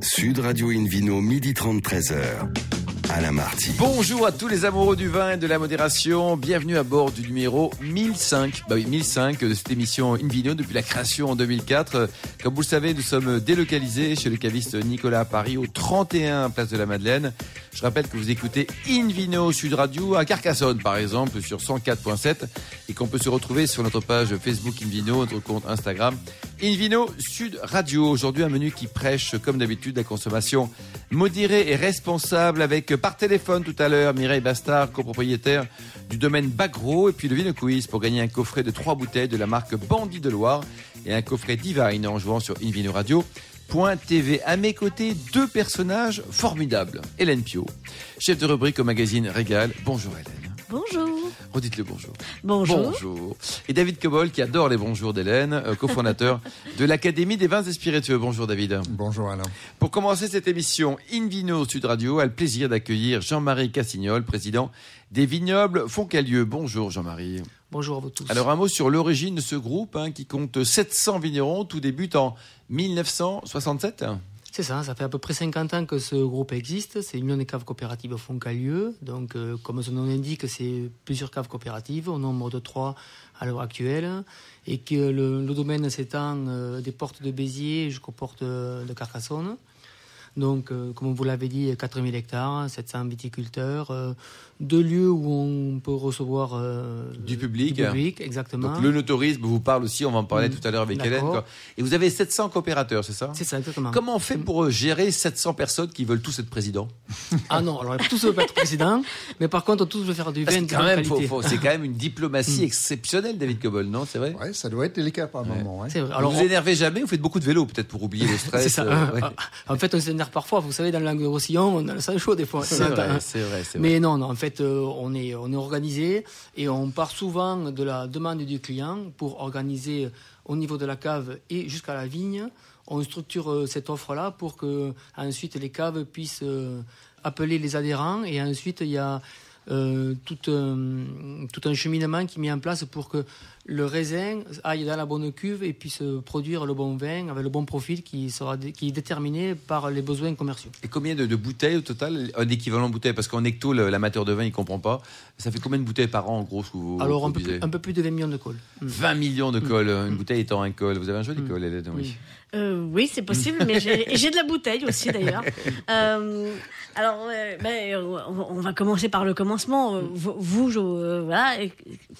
Sud Radio Invino, midi 30, 13h. Alain Marty. Bonjour à tous les amoureux du vin et de la modération. Bienvenue à bord du numéro 1005. Bah oui, 1005 de cette émission Invino depuis la création en 2004. Comme vous le savez, nous sommes délocalisés chez le caviste Nicolas à Paris au 31 Place de la Madeleine. Je rappelle que vous écoutez Invino Sud Radio à Carcassonne, par exemple, sur 104.7 et qu'on peut se retrouver sur notre page Facebook Invino, notre compte Instagram Invino Sud Radio. Aujourd'hui, un menu qui prêche, comme d'habitude, la consommation modérée et responsable avec par téléphone tout à l'heure Mireille Bastard, copropriétaire du domaine Bagro et puis le Vino Quiz pour gagner un coffret de trois bouteilles de la marque Bandit de Loire et un coffret Divine en jouant sur Invino Radio. TV. À mes côtés, deux personnages formidables. Hélène Pio, chef de rubrique au magazine Régal. Bonjour Hélène. Bonjour. Redites-le bonjour. Bonjour. Bonjour. Et David Cobol, qui adore les bonjours d'Hélène, euh, cofondateur de l'Académie des vins et spiritueux. Bonjour David. Bonjour Alain. Pour commencer cette émission, Invino Sud Radio a le plaisir d'accueillir Jean-Marie Cassignol, président des vignobles Foncalieu. Bonjour Jean-Marie. Bonjour à vous tous. Alors un mot sur l'origine de ce groupe hein, qui compte 700 vignerons. Tout débute en 1967 c'est ça, ça fait à peu près 50 ans que ce groupe existe. C'est l'Union des caves coopératives Foncalieu. Donc, euh, comme son nom l'indique, c'est plusieurs caves coopératives, au nombre de trois à l'heure actuelle. Et que le, domaine s'étend euh, des portes de Béziers jusqu'aux portes de Carcassonne. Donc, euh, comme vous l'avez dit, 4000 hectares, 700 viticulteurs, euh, deux lieux où on peut recevoir euh, du public. Du public, exactement. Donc, le notourisme vous parle aussi, on va en parler mm. tout à l'heure avec Hélène. Et vous avez 700 coopérateurs, c'est ça? C'est ça, exactement. Comment on fait mm. pour gérer 700 personnes qui veulent tous être président Ah non, alors tous veulent être président, mais par contre, tous veulent faire du vin de. C'est quand même une diplomatie mm. exceptionnelle, David Cobol, non? C'est vrai? Oui, ça doit être délicat par moment. Alors, vous, vous énervez jamais, vous faites beaucoup de vélo peut-être pour oublier le stress. c'est ça. En fait, on s'énerve parfois. Vous savez, dans le langue de Roussillon, on a le sang chaud des fois. C'est vrai, c'est vrai, Mais non, non, en fait, euh, on est, on est organisé et on part souvent de la demande du client pour organiser au niveau de la cave et jusqu'à la vigne. On structure euh, cette offre-là pour que ensuite les caves puissent euh, appeler les adhérents et ensuite il y a tout, tout un cheminement qui est mis en place pour que le raisin aille dans la bonne cuve et puisse produire le bon vin avec le bon profil qui, sera qui est déterminé par les besoins commerciaux. Et combien de, bouteilles au total Un équivalent de bouteilles Parce qu'en hecto, l'amateur de vin, il ne comprend pas. Ça fait combien de bouteilles par an, en gros Alors, un peu, plus, un peu, plus de 20 millions de cols. 20 mm. millions de cols, une mm. bouteille étant un col. Vous avez un joli mm. col, Hélène Oui, euh, oui c'est possible, mais j'ai de la bouteille aussi, d'ailleurs. Euh, alors, euh, ben, on va commencer par le commencement. Vous, voilà,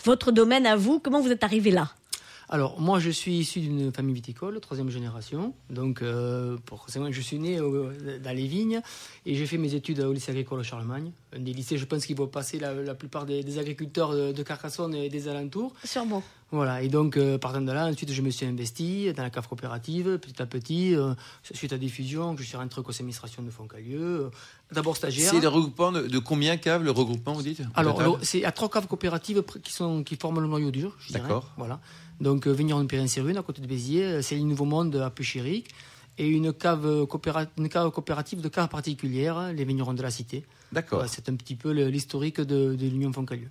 votre domaine à vous, comment vous êtes arrivé là alors, moi, je suis issu d'une famille viticole, troisième génération. Donc, euh, pour, je suis né dans les vignes et j'ai fait mes études au lycée agricole Charlemagne. Un des lycées, je pense, qu'il va passer la, plupart des, agriculteurs de, Carcassonne et des alentours. Sûrement. Voilà, et donc, euh, partant de là, ensuite, je me suis investi dans la cave coopérative, petit à petit, euh, suite à des fusions, je suis rentré au conseil d'administration de Foncalieu. Euh, d'abord stagiaire. C'est le regroupement de, combien de caves, le regroupement, vous dites Alors, c'est à trois caves coopératives qui, sont, qui forment le noyau dur, je D'accord. Voilà. Donc, euh, Vigneron de Périn-Sérune, à côté de Béziers, c'est le Nouveau Monde à Puchéric, et une cave, une cave coopérative de caves particulières, les Vignerons de la Cité. D'accord. c'est un petit peu l'historique de, l'Union Foncalieu.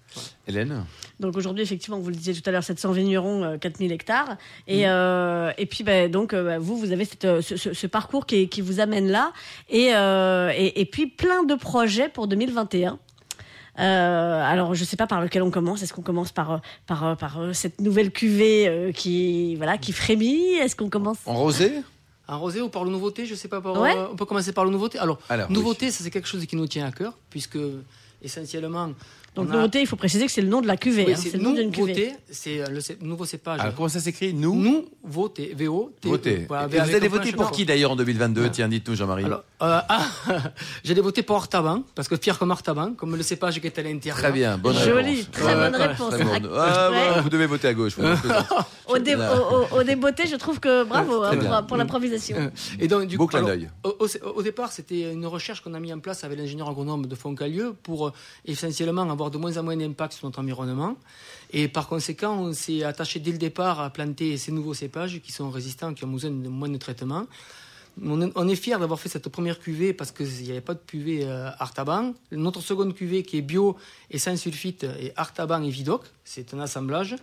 Hélène Donc aujourd'hui, effectivement, vous le disiez tout à l'heure, 700 vignerons, 4000 euh, hectares. Et, mm. euh, et puis, bah, donc, euh, bah, vous, vous avez cette, ce, parcours qui, qui, vous amène là. Et, et, et, puis, plein de projets pour 2021. Alors, je ne sais pas par lequel on commence. Est-ce qu'on commence par, par, par cette nouvelle cuvée qui, voilà, qui frémit? Est-ce qu'on commence? En rosé? Un rosé ou par le nouveauté, je sais pas. on peut commencer par le nouveauté. Alors, nouveauté, ça c'est quelque chose qui nous tient à cœur, puisque essentiellement, donc, nouveauté, il faut préciser que c'est le nom de la cuvée. Hein, c'est le nom d'une cuvée. C'est euh, le nouveau cépage. Alors, comment ça s'écrit Nous Nous, voter. V-O-T. Voter. Voilà, vous allez voter pour qui d'ailleurs en 2022 Tiens, dites-nous, Jean-Marie. Euh, ah, J'allais voter pour Artaban, parce que Pierre comme Artaban, comme le cépage qui est à l'intérieur. Très bien, bonne réponse. Joli, très bonne réponse. Ah, vous devez voter à gauche. au, dé, au, débeauté, je trouve que bravo hein, pour, l'improvisation. Et donc, du coup, au, départ, c'était une recherche qu'on a mis en place avec l'ingénieur agronome de Foncalieu pour euh, essentiellement avoir de moins en moins d'impact sur notre environnement. Et par conséquent, on s'est attaché dès le départ à planter ces nouveaux cépages qui sont résistants, qui ont besoin de moins de traitement. On est fiers d'avoir fait cette première cuvée parce qu'il n'y avait pas de cuvée euh, Artaban. Notre seconde cuvée qui est bio et sans sulfite est Artaban et Vidoc. C'est un assemblage.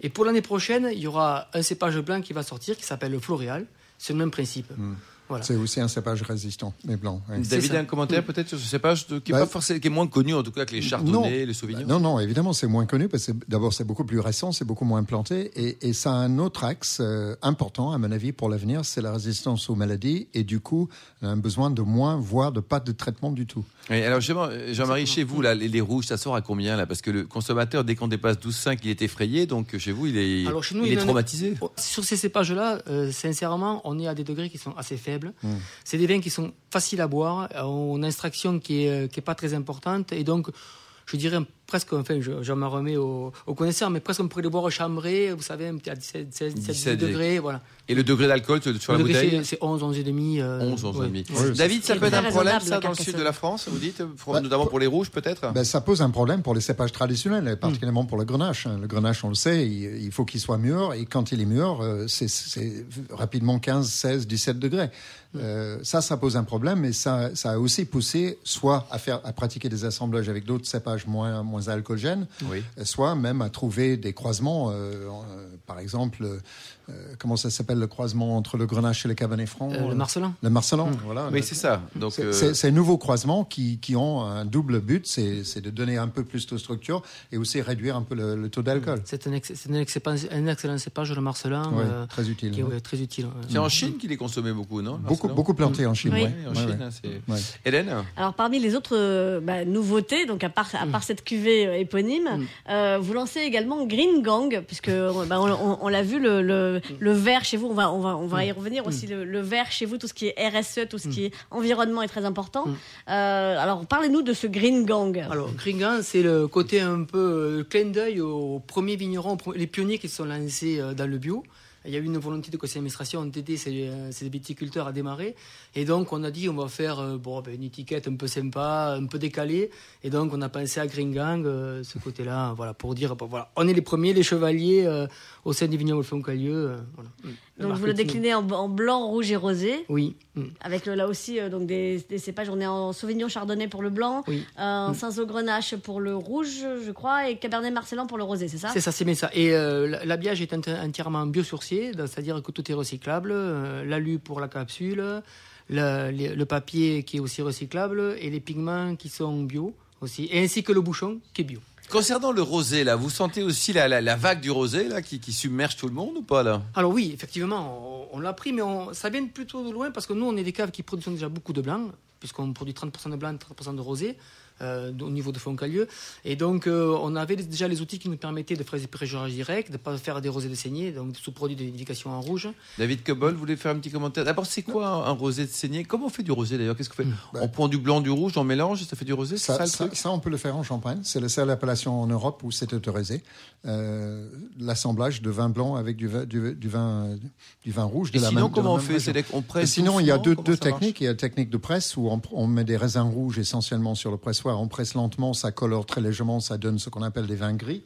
Et pour l'année prochaine, il y aura un cépage blanc qui va sortir qui s'appelle le Floréal. C'est le même principe. Hmm. Voilà. C'est aussi un cépage résistant, mais blanc. oui. David, un commentaire peut-être sur ce cépage de- qui est Bah, pas forcément, qui est moins connu en tout cas que les chardonnays, les sauvignons. Non, non, évidemment, c'est moins connu parce que d'abord, c'est beaucoup plus récent, c'est beaucoup moins planté et, et ça a un autre axe euh, important, à mon avis, pour l'avenir, c'est la résistance aux maladies et du coup, on a un besoin de moins, voire de pas de traitement du tout. Oui, alors justement, euh, Jean-Marie, chez vous, là, les, les rouges, ça sort à combien là? Parce que le consommateur, dès qu'on dépasse 12,5, il est effrayé, donc chez vous, il est, Alors, chez nous, il il est en traumatisé. Oh, Sur ces cépages-là, euh, sincèrement, on est à des degrés qui sont assez faibles. C'est des vins qui sont faciles à boire, euh, ont une extraction qui est, euh, qui est pas très importante, et donc, je dirais presque, enfin, je, je m'en remets aux, aux connaisseurs, mais presque on pourrait les boire au chambré, vous savez, à 17, 16, 17, 17 degrés, voilà. Et le degré d'alcool sur la Le degré, bouteille c'est- c'est 11, 11 et demi. euh, 11, 11 et ouais. demi. Ouais, David, ça peut être un problème, ça, la dans le sud de la France, vous dites pour- Bah, Notamment pour les rouges, peut-être Ben, ça pose un problème pour les cépages traditionnels, et particulièrement pour le grenache. hein. Le grenache, on le sait, il, il faut qu'il soit mûr, et quand il est mûr, euh, c'est- c'est rapidement 15, 16, 17 degrés. Euh, ça, ça pose un problème, et ça, ça a aussi poussé soit à faire, à pratiquer des assemblages avec d'autres cépages moins, moins Oui. euh, soit même à trouver des croisements. euh, euh, par exemple, euh, comment ça s'appelle le croisement entre le grenache et le cabernet franc Euh, le Marcelin. Le marcelin, voilà. Oui, c'est ça. Donc, c'est euh, ces nouveaux croisements qui, qui ont un double but, c'est c'est de donner un peu plus de structure et aussi réduire un peu le, le taux d'alcool. C'est un, ex- c'est un, excellent- un excellent cépage, le Marcelin. Euh, très utile. qui est ouais. ouais, très utile. ouais. c'est en Chine qu'il est consommé beaucoup, non Beaucoup, beaucoup planté en Chine. Oui. ouais. Oui, en Ouais, Chine, ouais. hein. Hélène? Alors parmi les autres bah, nouveautés, donc à part, à part cette cuvée euh, éponyme, euh, vous lancez également Green Gang, puisque euh, bah, on, on- on l'a vu, le, le, le vert chez vous, on va, on va, on va y revenir aussi, le, le vert chez vous, tout ce qui est RSE, tout ce qui est environnement est très important. Alors parlez-nous de ce Green Gang. Alors, Gringan, c'est le côté un peu clin d'œil aux premiers vignerons, les pionniers qui se sont lancés dans le bio. Il y a eu une volonté de conseil d'administration d'aider ces, euh, ces viticulteurs à démarrer. Et donc, on a dit, on va faire euh, bon, ben, une étiquette un peu sympa, un peu décalée. Et donc, on a pensé à Green Gang, euh, ce côté-là, voilà, pour dire, bon, voilà, on est les premiers, les chevaliers euh, au sein du vignoble Foncalieu. euh, voilà. Donc vous le déclinez en, en blanc, rouge et rosé. Oui. Avec là aussi donc des, des cépages, on est en Sauvignon Chardonnay pour le blanc, Oui. en Cinsault Grenache pour le rouge, je crois, et Cabernet Marcellan pour le rosé, c'est ça? C'est ça, c'est bien ça. Et l'habillage est enti- entièrement biosourcier, c'est-à-dire que tout est recyclable. euh, L'alu pour la capsule, le, papier qui est aussi recyclable et les pigments qui sont bio aussi, et ainsi que le bouchon qui est bio. Concernant le rosé, là, vous sentez aussi la, la- la vague du rosé là, qui, qui submerge tout le monde ou pas là? Alors oui, effectivement, on, on l'a pris, mais on- ça vient plutôt de loin parce que nous, on est des caves qui produisent déjà beaucoup de blanc, puisqu'on produit 30% de blanc, 30% de rosé. Euh, au niveau de Foncalieu. Et donc, euh, on avait déjà les outils qui nous permettaient de faire des préjurages directs, de ne pas faire des rosés de saignée, donc des sous-produits de nidification en rouge. David Cobol, vous voulez faire un petit commentaire? D'abord, c'est quoi un, rosé de saignée Comment on fait du rosé d'ailleurs? Qu'est-ce qu'on fait? Bah. On prend du blanc, du rouge, on mélange et ça fait du rosé ça, Ça, le ça- truc? ça, on peut le faire en Champagne. C'est la seule appellation en Europe où c'est autorisé. Euh, L'assemblage de vin blanc avec du vin, du, du vin, du vin rouge de Et la sinon, même de comment on fait on presse sinon, il y a deux, deux techniques. Il y a la technique de presse où on, on met des raisins rouges essentiellement sur le pressoir. On presse lentement, ça colore très légèrement, ça donne ce qu'on appelle des vins gris.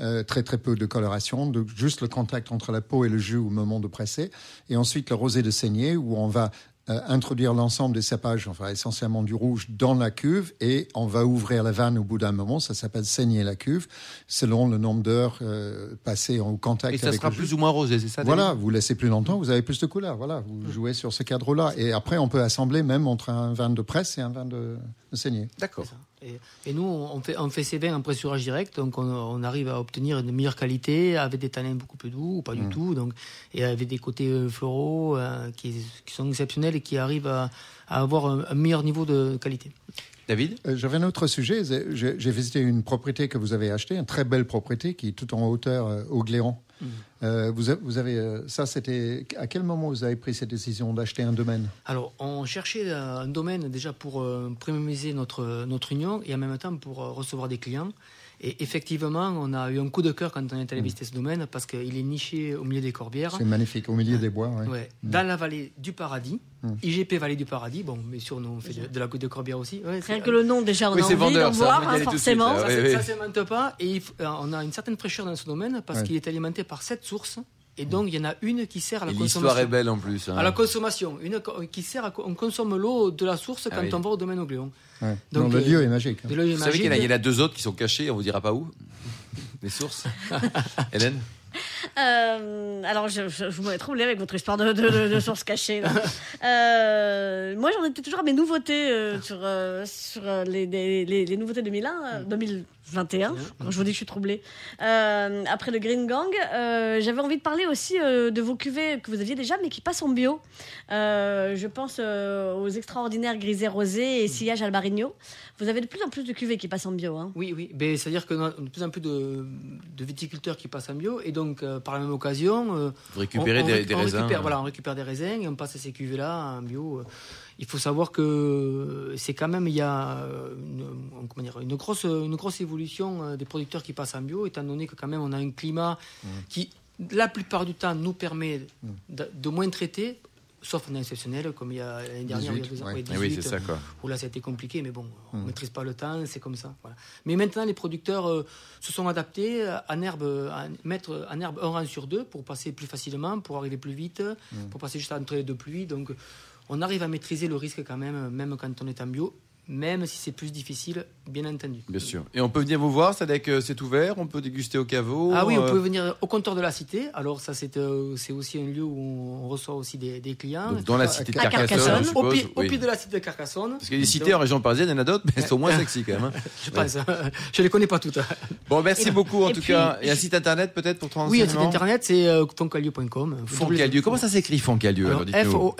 Euh, très très peu de coloration, de, juste le contact entre la peau et le jus au moment de presser. Et ensuite le rosé de saignée où on va euh, introduire l'ensemble des cépages, enfin essentiellement du rouge, dans la cuve et on va ouvrir la vanne au bout d'un moment. Ça s'appelle saigner la cuve, selon le nombre d'heures euh, passées en contact Et ça avec sera le jus. plus ou moins rosé, c'est ça Voilà, vous laissez plus longtemps, vous avez plus de couleurs. Voilà, vous jouez sur ce cadre-là. Et après, on peut assembler même entre un vin de presse et un vin de, de saignée. D'accord. Et, et nous, on fait, on fait ces vins en pressurage direct, donc on, on arrive à obtenir une meilleure qualité avec des tanins beaucoup plus doux, ou pas du tout, donc, et avec des côtés euh, floraux euh, qui, qui sont exceptionnels et qui arrivent à, à avoir un, un meilleur niveau de qualité. David Euh, J'avais un autre sujet. J'ai visité une propriété que vous avez achetée, une très belle propriété qui est tout en hauteur euh, au Gléron. Euh, vous, avez ça, c'était à quel moment vous avez pris cette décision d'acheter un domaine? Alors, on cherchait un domaine déjà pour euh, notre, notre union et en même temps pour recevoir des clients. Et effectivement, on a eu un coup de cœur quand on est allé visiter ce domaine parce qu'il est niché au milieu des Corbières. C'est magnifique, au milieu des bois. ouais. Ouais, Dans la vallée du Paradis, IGP Vallée du Paradis. Bon, bien sûr, nous on fait de, de la côte de Corbière aussi. Ouais, Rien que le nom, déjà, on Oui, a c'est envie d'en hein, suite, forcément. Ça, Oui, c'est- oui. ça s'invente pas. Et il euh, on a une certaine fraîcheur dans ce domaine parce Ouais. qu'il est alimenté par sept sources. Et donc, il y en a une qui sert à la et consommation. L'histoire est belle en plus. Hein. À la consommation. Une euh, qui sert à. On consomme l'eau de la source ah quand ah oui. on va au domaine au Gléon. Ouais. Donc, non, le lieu est magique. Hein. Vous savez qu'il y, en a deux autres qui sont cachés, on ne vous dira pas où Les sources Hélène euh, alors, je, je, je m'aurais troublé avec votre histoire de, de, de sources cachées. Euh, moi, j'en étais toujours à mes nouveautés sur, les, les, les, nouveautés 2001, 2000, 21, quand je vous dis que je suis troublée. Euh, après le Green Gang, euh, j'avais envie de parler aussi euh, de vos cuvées que vous aviez déjà, mais qui passent en bio. je pense aux extraordinaires Grisé rosés et mm. Sillage Albarino. Vous avez de plus en plus de cuvées qui passent en bio. Hein. Oui, oui. Ben, c'est-à-dire que a de plus en plus de, viticulteurs qui passent en bio. Et donc, par la même occasion. vous récupérez on, des, raisins. Récupère, voilà, hein. on récupère des raisins et on passe à ces cuvées-là en bio. Il faut savoir que c'est quand même il y a euh, une, comment dire, une grosse une grosse évolution euh, des producteurs qui passent en bio, étant donné que quand même on a un climat qui la plupart du temps nous permet de, de moins traiter, sauf en exceptionnel comme il y a l'année dernière, il y a 18, deux ans, ouais. ouais, oui, 18, c'est ça quoi. où là, ça a été compliqué, mais bon, on ne Mm. maîtrise pas le temps, c'est comme ça. Voilà. Mais maintenant, les producteurs euh, se sont adaptés euh, en herbe, à mettre en herbe un rang sur deux pour passer plus facilement, pour arriver plus vite, pour passer juste entre les deux pluies. Donc, on arrive à maîtriser le risque quand même, même quand on est en bio, même si c'est plus difficile, bien entendu. Bien sûr. Et on peut venir vous voir, c'est que c'est ouvert, on peut déguster au caveau. Ah oui, euh, vous pouvez venir au comptoir de la cité. Alors ça, c'est euh, c'est aussi un lieu où on reçoit aussi des, des clients. donc dans la cité de Carcassonne, au, pied, au oui. pied de la cité de Carcassonne. Parce qu'il y a des cités en région parisienne, il y en a d'autres, mais elles sont moins sexy quand même. hein. Je pense. je les connais pas toutes. Bon, merci Et- beaucoup en tout puis- cas. Et un site internet peut-être pour Oui, un transmettre site internet, c'est euh, foncalieu.com. Foncalieu. Comment ça s'écrit Foncalieu alors, dites-nous.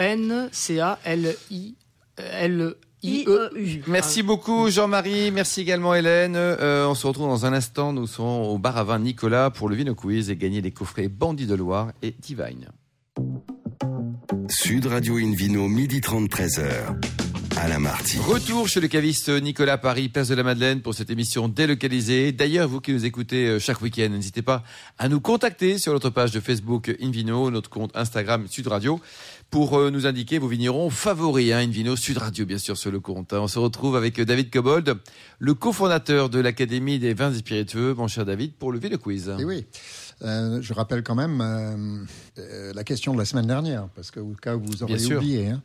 F-O-N-C-A-L-I-L-I-E-U. Merci beaucoup Jean-Marie, merci également Hélène. Euh, on se retrouve dans un instant, nous serons au bar à vin Nicolas pour le Vino Quiz et gagner les coffrets Bandit de Loire et Divine. Sud Radio Invino, midi 30, 13h. Alain Marty. Retour chez le caviste Nicolas Paris, place de la Madeleine pour cette émission délocalisée. D'ailleurs, vous qui nous écoutez euh, chaque week-end, n'hésitez pas à nous contacter sur notre page de Facebook Invino, notre compte Instagram Sud Radio, pour euh, nous indiquer vos vignerons favoris. Hein, Invino Sud Radio, bien sûr, sur le compte. On se retrouve avec David Cobold, le cofondateur de l'Académie des vins et spiritueux. Mon cher David, pour lever le quiz. Et oui. Euh, je rappelle quand même euh, euh, la question de la semaine dernière, parce que au cas où vous auriez oublié. hein.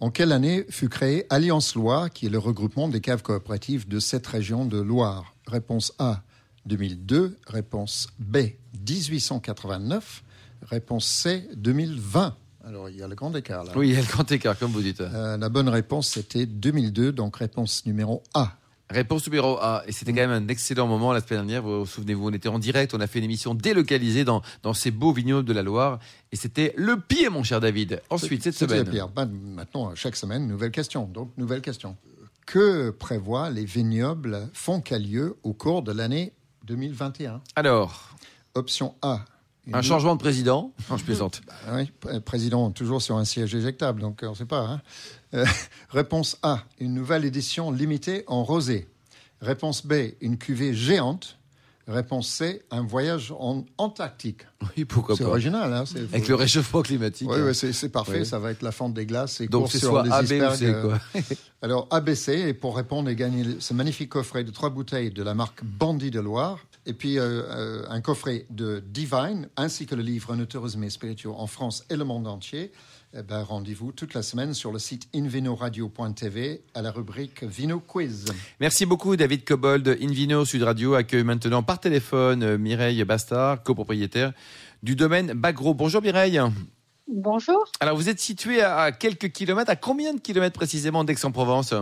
En quelle année fut créée Alliance Loire, qui est le regroupement des caves coopératives de cette région de Loire? Réponse A, 2002. Réponse B, 1889. Réponse C, 2020. Alors, il y a le grand écart là. Oui, il y a le grand écart, comme vous dites. Euh, la bonne réponse, c'était 2002, donc réponse numéro A. Réponse numéro A. Et c'était quand même un excellent moment la semaine dernière. Vous vous souvenez-vous, on était en direct, on a fait une émission délocalisée dans, dans ces beaux vignobles de la Loire. Et c'était le pied, mon cher David. Ensuite, cette C'était semaine. Pierre. Ben, maintenant, chaque semaine, nouvelle question. Donc, nouvelle question. Que prévoient les vignobles Foncalieu au cours de l'année 2021 Alors, Option A. un changement de président. Non, je plaisante. Ah oui, pr- président toujours sur un siège éjectable, donc on ne sait pas. hein. Euh, réponse A, une nouvelle édition limitée en rosé. Réponse B, une cuvée géante. Réponse C, un voyage en Antarctique. Oui, pourquoi C'est pas. original, hein c'est- Avec le réchauffement climatique. Oui, oui, c'est parfait, Oui. ça va être la fente des glaces et Donc c'est sur soit A, B ou icebergs, C, euh, quoi. Alors ABC, et pour répondre et gagner ce magnifique coffret de trois bouteilles de la marque Bandit de Loire, et puis euh, euh, un coffret de Divine, ainsi que le livre Un tourisme et spirituel en France et le monde entier, eh ben, rendez-vous toute la semaine sur le site invinoradio.tv à la rubrique Vino Quiz. Merci beaucoup, David Cobold. Invino Sud Radio accueille maintenant par téléphone euh, Mireille Bastard, copropriétaire du domaine Bagro. Bonjour Mireille. Bonjour, Alors, vous êtes situé à quelques kilomètres, à combien de kilomètres précisément d'Aix-en-Provence?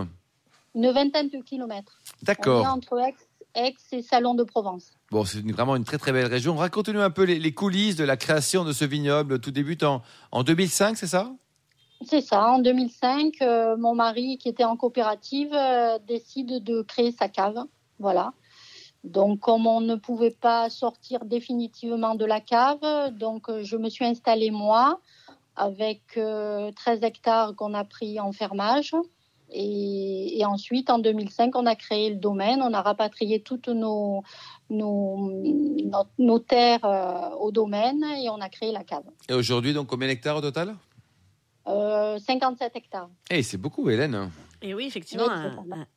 Une vingtaine de kilomètres. D'accord. entre Aix, Aix et Salon de Provence. Bon, c'est vraiment une très très belle région. Racontez-nous un peu les, les coulisses de la création de ce vignoble. Tout débute en, en 2005, c'est ça? C'est ça, en 2005, euh, mon mari, qui était en coopérative, euh, décide de créer sa cave. Voilà. Donc, comme on ne pouvait pas sortir définitivement de la cave, donc euh, je me suis installée moi avec euh, 13 hectares qu'on a pris en fermage. Et, et ensuite, en 2005, on a créé le domaine, on a rapatrié toutes nos, nos, nos, nos terres euh, au domaine et on a créé la cave. Et aujourd'hui, donc, combien d'hectares au total? Euh, 57 hectares. Eh, c'est beaucoup, Hélène. Et oui, effectivement,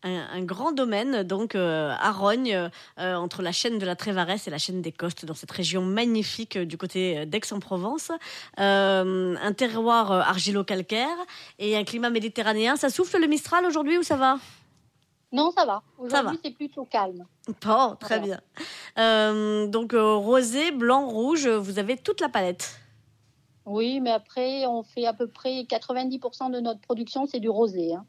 un, grand domaine, donc euh, à Rogne, euh, entre la chaîne de la Trévaresse et la chaîne des Costes, dans cette région magnifique euh, du côté euh, d'Aix-en-Provence. Euh, un terroir euh, argilo-calcaire et un climat méditerranéen. Ça souffle le Mistral aujourd'hui ou ça va? Non, ça va. Aujourd'hui, c'est plutôt calme. Bon, très Voilà. bien. Euh, donc euh, rosé, blanc, rouge, vous avez toute la palette. Oui, mais après, on fait à peu près 90% de notre production, c'est du rosé. hein.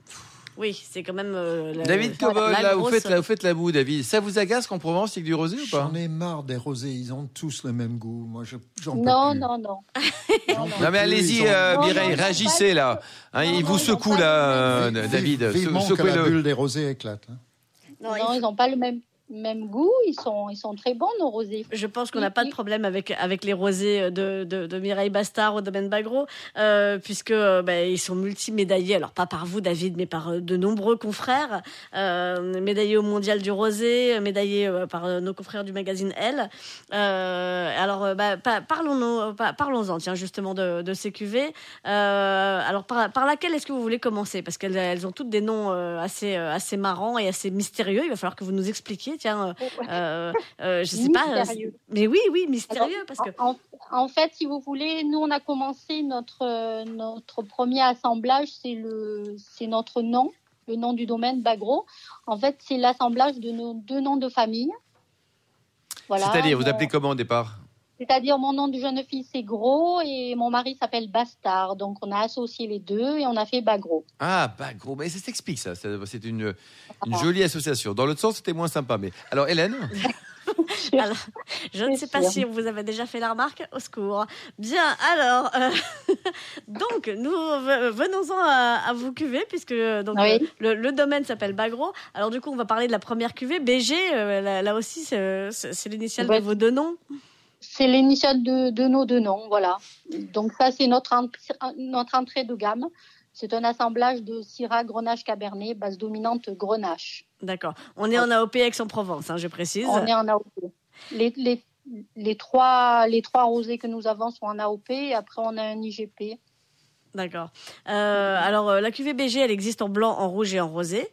Oui, c'est quand même. euh, la- David Cobol, là, vous faites, là, vous faites la boue, David. Ça vous agace qu'en Provence, il y ait que du rosé ou pas? J'en ai marre des rosés, ils ont tous le même goût. Moi, je, j'en peux Non, plus. non, non. Non, mais allez-y, euh, Mireille, non, non, réagissez là. Hein, Non, il non, vous secoue là, euh, David. Vive- Vivement Se- que la bulle des rosés éclate. hein. Non, Non, ils n'ont pas le même, même goût. Ils sont, ils sont très bons, nos rosés. Je pense qu'on n'a pas de problème avec, avec les rosés de, de, de Mireille Bastard au domaine Bagro, euh, puisque bah, ils sont multimédaillés, alors pas par vous David, mais par euh, de nombreux confrères, euh, médaillés au mondial du rosé, médaillés euh, par nos confrères du magazine Elle. Alors bah, pa- parlons-en, pa- parlons-en, tiens justement de, de ces cuvées. Alors par, par laquelle est-ce que vous voulez commencer? Parce qu'elles elles ont toutes des noms assez, assez marrants et assez mystérieux. Il va falloir que vous nous expliquiez, tiens. euh, euh, je sais pas. euh, mais oui, oui, mystérieux, parce que. En, en fait, si vous voulez, nous, on a commencé notre, euh, notre premier assemblage, c'est le, c'est notre nom, le nom du domaine Bagro. En fait, c'est l'assemblage de nos deux noms de famille. Voilà. C'est-à-dire, vous appelez comment au départ? C'est-à-dire, mon nom de jeune fille, c'est Gros et mon mari s'appelle Bastard. Donc, on a associé les deux et on a fait Bagro. Ah, gros, mais ça s'explique ça. C'est une, une Ah. jolie association. Dans l'autre sens, c'était moins sympa. Mais alors, Hélène, Alors, je ne sais pas sûr. si vous avez déjà fait la remarque. Au secours. Bien, alors, euh, donc, nous ve- venons-en à, à vous cuvées, puisque donc, Oui. le, le domaine s'appelle Bagro. Alors, du coup, on va parler de la première cuvée, BG. euh, là, là aussi, c'est c'est l'initiale Ouais. de vos deux noms. C'est l'initiale de, de nos deux noms, voilà. Donc ça, c'est notre, en- notre entrée de gamme. C'est un assemblage de Syrah, Grenache, Cabernet, base dominante Grenache. D'accord. On est en AOP Aix-en-Provence, hein, je précise. On est en AOP. Les, les, les, trois, les trois rosés que nous avons sont en AOP et après on a un IGP. D'accord. Euh, alors, euh, la cuvée BG, elle existe en blanc, en rouge et en rosé.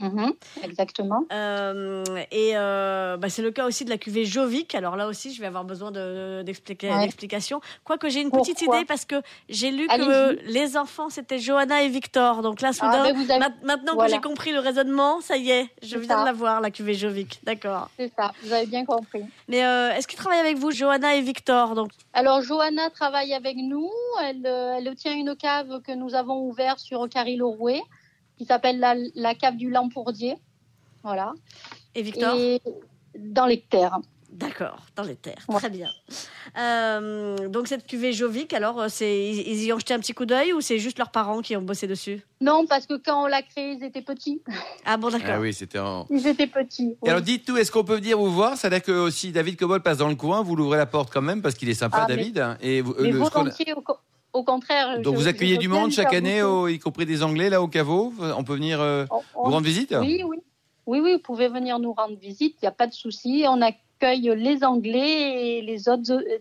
Mhm, exactement. Euh, et euh, bah, c'est le cas aussi de la cuvée Jovic. Alors là aussi, je vais avoir besoin de- d'expliquer- Ouais. d'explications. Quoique j'ai une Pourquoi petite idée parce que j'ai lu que les enfants c'était Johanna et Victor. Donc là, soudain, Ah, ben vous avez- ma- maintenant voilà. que j'ai compris le raisonnement, ça y est, je viens ça. de la voir, la cuvée Jovic. D'accord. C'est ça, vous avez bien compris. Mais euh, est-ce qu'ils travaillent avec vous, Johanna et Victor Donc? Alors, Johanna travaille avec nous. Elle, elle tient une cave que nous avons ouverte sur Carry-le-Rouet, qui s'appelle la, la cave du Lampourdier. Voilà. et Victor? Et dans les terres. D'accord, dans les terres. Ouais. Très bien. Euh, donc cette cuvée Jovic, alors euh, c'est ils ils y ont jeté un petit coup d'œil ou c'est juste leurs parents qui ont bossé dessus? Non, parce que quand on l'a créée, ils étaient petits. Ah bon, d'accord. ah oui, c'était en. Ils étaient petits. Et alors, dites-nous, est-ce qu'on peut venir vous voir? C'est-à-dire que si David Cobol passe dans le coin, vous l'ouvrez la porte quand même parce qu'il est sympa, Ah, mais- David. hein, et vous, Mais le- volontiers, au, co- au contraire. Donc je- vous accueillez du monde chaque année, au- y compris des Anglais là au caveau? On peut venir euh, On- on- vous rendre visite? Oui, oui. Oui, oui, vous pouvez venir nous rendre visite, il n'y a pas de souci. On accueille les Anglais et les autres, euh,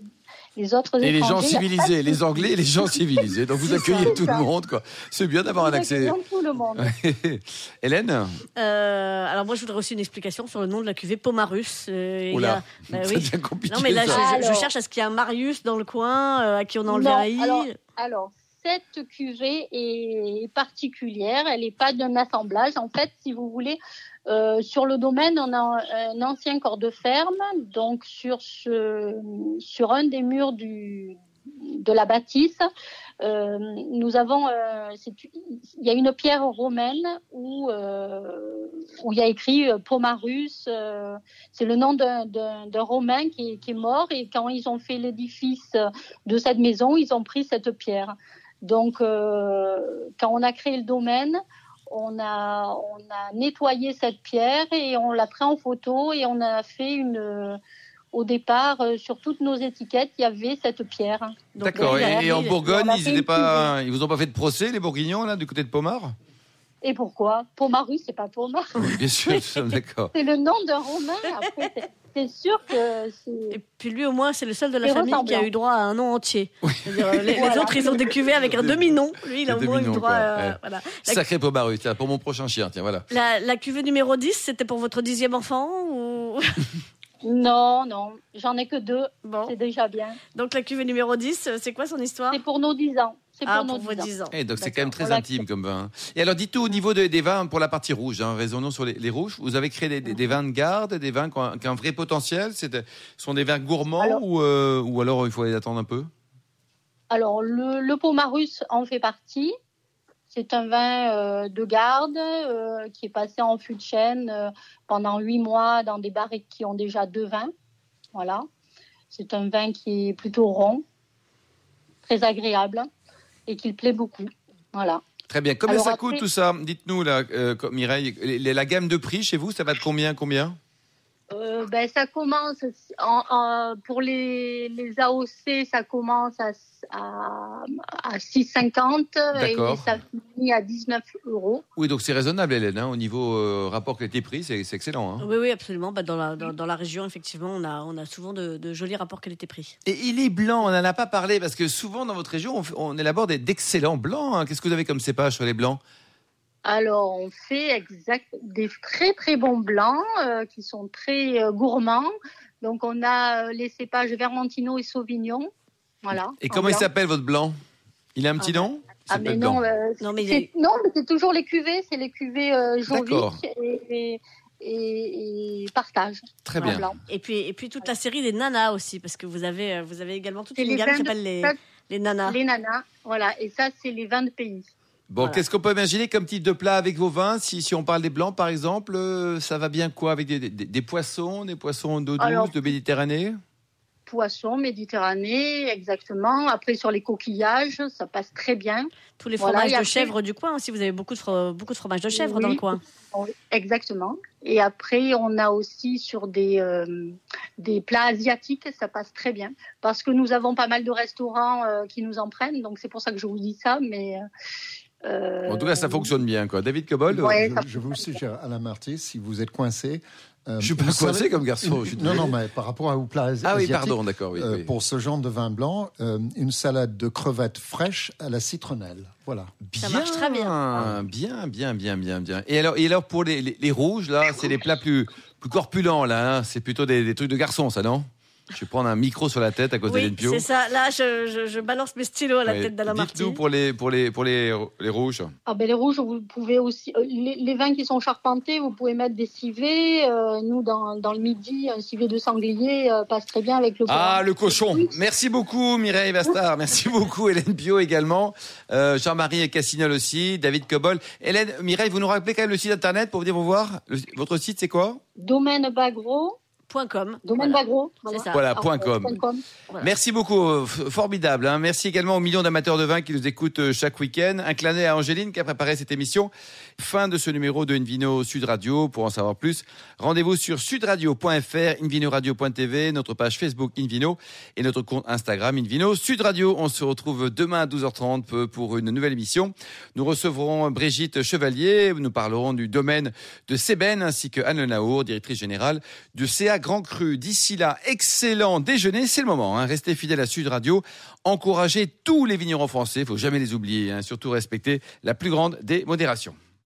les autres Et les gens a civilisés, les. Anglais et les gens civilisés. Donc vous accueillez ça, tout le monde, quoi. C'est bien d'avoir un accès. tout le monde. Hélène Euh, alors moi, je voudrais aussi une explication sur le nom de la cuvée Pomarus. Euh, il y Oula, a- bah ça oui. devient compliqué. Non mais là, je, ça. je- je Alors. cherche à ce qu'il y ait un Marius dans le coin euh, à qui on a i. alors- Alors, cette cuvée est particulière. Elle n'est pas d'un assemblage. En fait, si vous voulez, euh, sur le domaine, on a un, ancien corps de ferme. Donc, sur, sur un des murs de la bâtisse, euh, nous avons, euh, il y a une pierre romaine où, où il y a écrit Pomarus. c'est le nom d'un- Romain qui est, mort. Et quand ils ont fait l'édifice de cette maison, ils ont pris cette pierre. Donc, quand on a créé le domaine, on a, on a nettoyé cette pierre et on l'a pris en photo et on a fait une. euh, au départ, euh, sur toutes nos étiquettes, il y avait cette pierre. D'accord. Et, en Bourgogne, ils pas, ils vous ont pas fait de procès, les Bourguignons là, du côté de Pomard? Et pourquoi? Pomarus, c'est pas Pomar. Bien sûr, nous sommes d'accord. C'est le nom d'un Romain. Après, c'est- sûr que c'est. Et puis lui, au moins, c'est le seul de la famille qui a eu droit à un nom entier. Les, les Voilà. autres, ils ont des cuvées avec un demi-nom. Lui, il a au moins eu droit. quoi, euh, ouais. voilà. Sacré Pomarus, tiens, pour mon prochain chien, tiens, voilà. la- la cuvée numéro 10, c'était pour votre dixième enfant ou... Non, non, j'en ai que deux. Bon. C'est déjà bien. Donc la cuvée numéro 10, euh, c'est quoi son histoire? C'est pour nos 10 ans. C'est Ah, pour, pour nos vos 10 ans. 10 ans. Et donc c'est quand même très Voilà. intime comme vin. Et alors dites-nous au niveau de- des vins pour la partie rouge, hein, raisonnons sur les, les rouges. Vous avez créé des, des- des vins de garde, des vins qui ont, un- qui ont un vrai potentiel. Ce sont des vins gourmands Alors- ou, euh, ou alors il faut les attendre un peu? Alors, le, le Pomarus en fait partie. C'est un vin euh, de garde euh, qui est passé en fût de chêne euh, pendant huit mois dans des barriques qui ont déjà deux vins. Voilà. C'est un vin qui est plutôt rond, très agréable et qui plaît beaucoup. Voilà. Très bien. Combien Alors ça après- coûte tout ça? Dites-nous là, euh, Mireille, la gamme de prix chez vous, ça va de combien combien? Euh, ben, ça commence en- en- pour les, les AOC, ça commence à, à, à 6,50 et ça finit à 19 euros. Oui, donc c'est raisonnable, Hélène. hein, au niveau euh, rapport qualité-prix, c'est c'est excellent. hein. Oui, oui, absolument. Bah, dans, la, dans, dans la région, effectivement, on a, on a souvent de, de jolis rapports qualité-prix. Et il est blanc, on n'en a pas parlé, parce que souvent dans votre région, on, élabore des- d'excellents blancs. hein. Qu'est-ce que vous avez comme cépage sur les blancs? Alors, on fait exact, des très très bons blancs euh, qui sont très euh, gourmands. Donc, on a euh, les cépages Vermentino et Sauvignon. Voilà. Et en comment il blanc. s'appelle votre blanc? Il a un petit Ah, nom? Ah, mais non, euh, Non, mais c'est- non, mais c'est toujours les cuvées, c'est les cuvées euh. Jovic et, et, et- et Partage. Très en bien. blanc. Et puis, et puis toute la série des nanas aussi, parce que vous avez, vous avez également toute C'est une les gamme qui vins de- s'appelle les, ça, les nanas. Les nanas, voilà. Et ça, c'est les vins de pays. Bon, Voilà. qu'est-ce qu'on peut imaginer comme type de plat avec vos vins si, si on parle des blancs, par exemple, euh, ça va bien quoi Avec des, des- des poissons, des poissons d'eau douce, Alors- de Méditerranée? Poisson, Méditerranée, exactement. Après, sur les coquillages, ça passe très bien. Tous les Voilà, fromages de après- chèvre du coin aussi. Vous avez beaucoup de, beaucoup de fromages de chèvre Oui. dans le coin. Exactement. Et après, on a aussi sur des, euh, des plats asiatiques, ça passe très bien. Parce que nous avons pas mal de restaurants euh, qui nous en prennent. Donc, c'est pour ça que je vous dis ça. Mais, euh, En tout cas, ça fonctionne bien. Quoi. David Cobol Ouais. Je, je vous suggère, Alain Marty, si vous êtes coincé. euh, Je suis pas vous coincé savez- comme garçon. je suis Non, non, mais par rapport à vos plats asi- Ah oui, pardon, d'accord. Oui, euh, oui. pour ce genre de vin blanc, euh, une salade de crevettes fraîches à la citronnelle. Voilà. Ça marche très bien. Bien, bien, bien, bien, bien. Et alors, et alors pour les, les- les rouges, là, c'est les plats plus, plus corpulents, là. hein. C'est plutôt des, des trucs de garçons, ça, non? Je vais prendre un micro sur la tête à cause Oui, d'Hélène Pio. c'est ça. Là, je, je, je balance mes stylos à la Ouais. tête d'Alain Marty. Dites-nous pour les, pour les, pour les, les rouges. Ah ben les rouges, vous pouvez aussi euh, les, les vins qui sont charpentés, vous pouvez mettre des civets. Euh, nous dans, dans le midi, un civet de sanglier euh, passe très bien avec le Ah, porc. le cochon. Merci beaucoup, Mireille Vastar. Merci beaucoup, Hélène Pio également. Euh, Jean-Marie Cassignol aussi. David Cobol. Hélène, Mireille, vous nous rappelez quand même le site internet pour venir vous voir? Le- Votre site, c'est quoi? Domaine Bagro, com. Domaine Voilà. Ça. Voilà, point com. point com. Voilà. Merci beaucoup, formidable. hein. Merci également aux millions d'amateurs de vin qui nous écoutent euh, chaque week-end. Un clin d'œil à Angéline qui a préparé cette émission. Fin de ce numéro de Invino Sud Radio. Pour en savoir plus, rendez-vous sur sudradio.fr, invinoradio.tv, notre page Facebook Invino et notre compte Instagram Invino Sud Radio. On se retrouve demain à 12h30 pour une nouvelle émission. Nous recevrons Brigitte Chevalier. Nous parlerons du domaine de Sébène ainsi que Anne Lenaour, directrice générale du CA Grand Cru. D'ici là, excellent déjeuner. C'est le moment. Hein. Restez fidèles à Sud Radio. Encouragez tous les vignerons français. Il faut jamais les oublier. Hein. Surtout respecter la plus grande des modérations.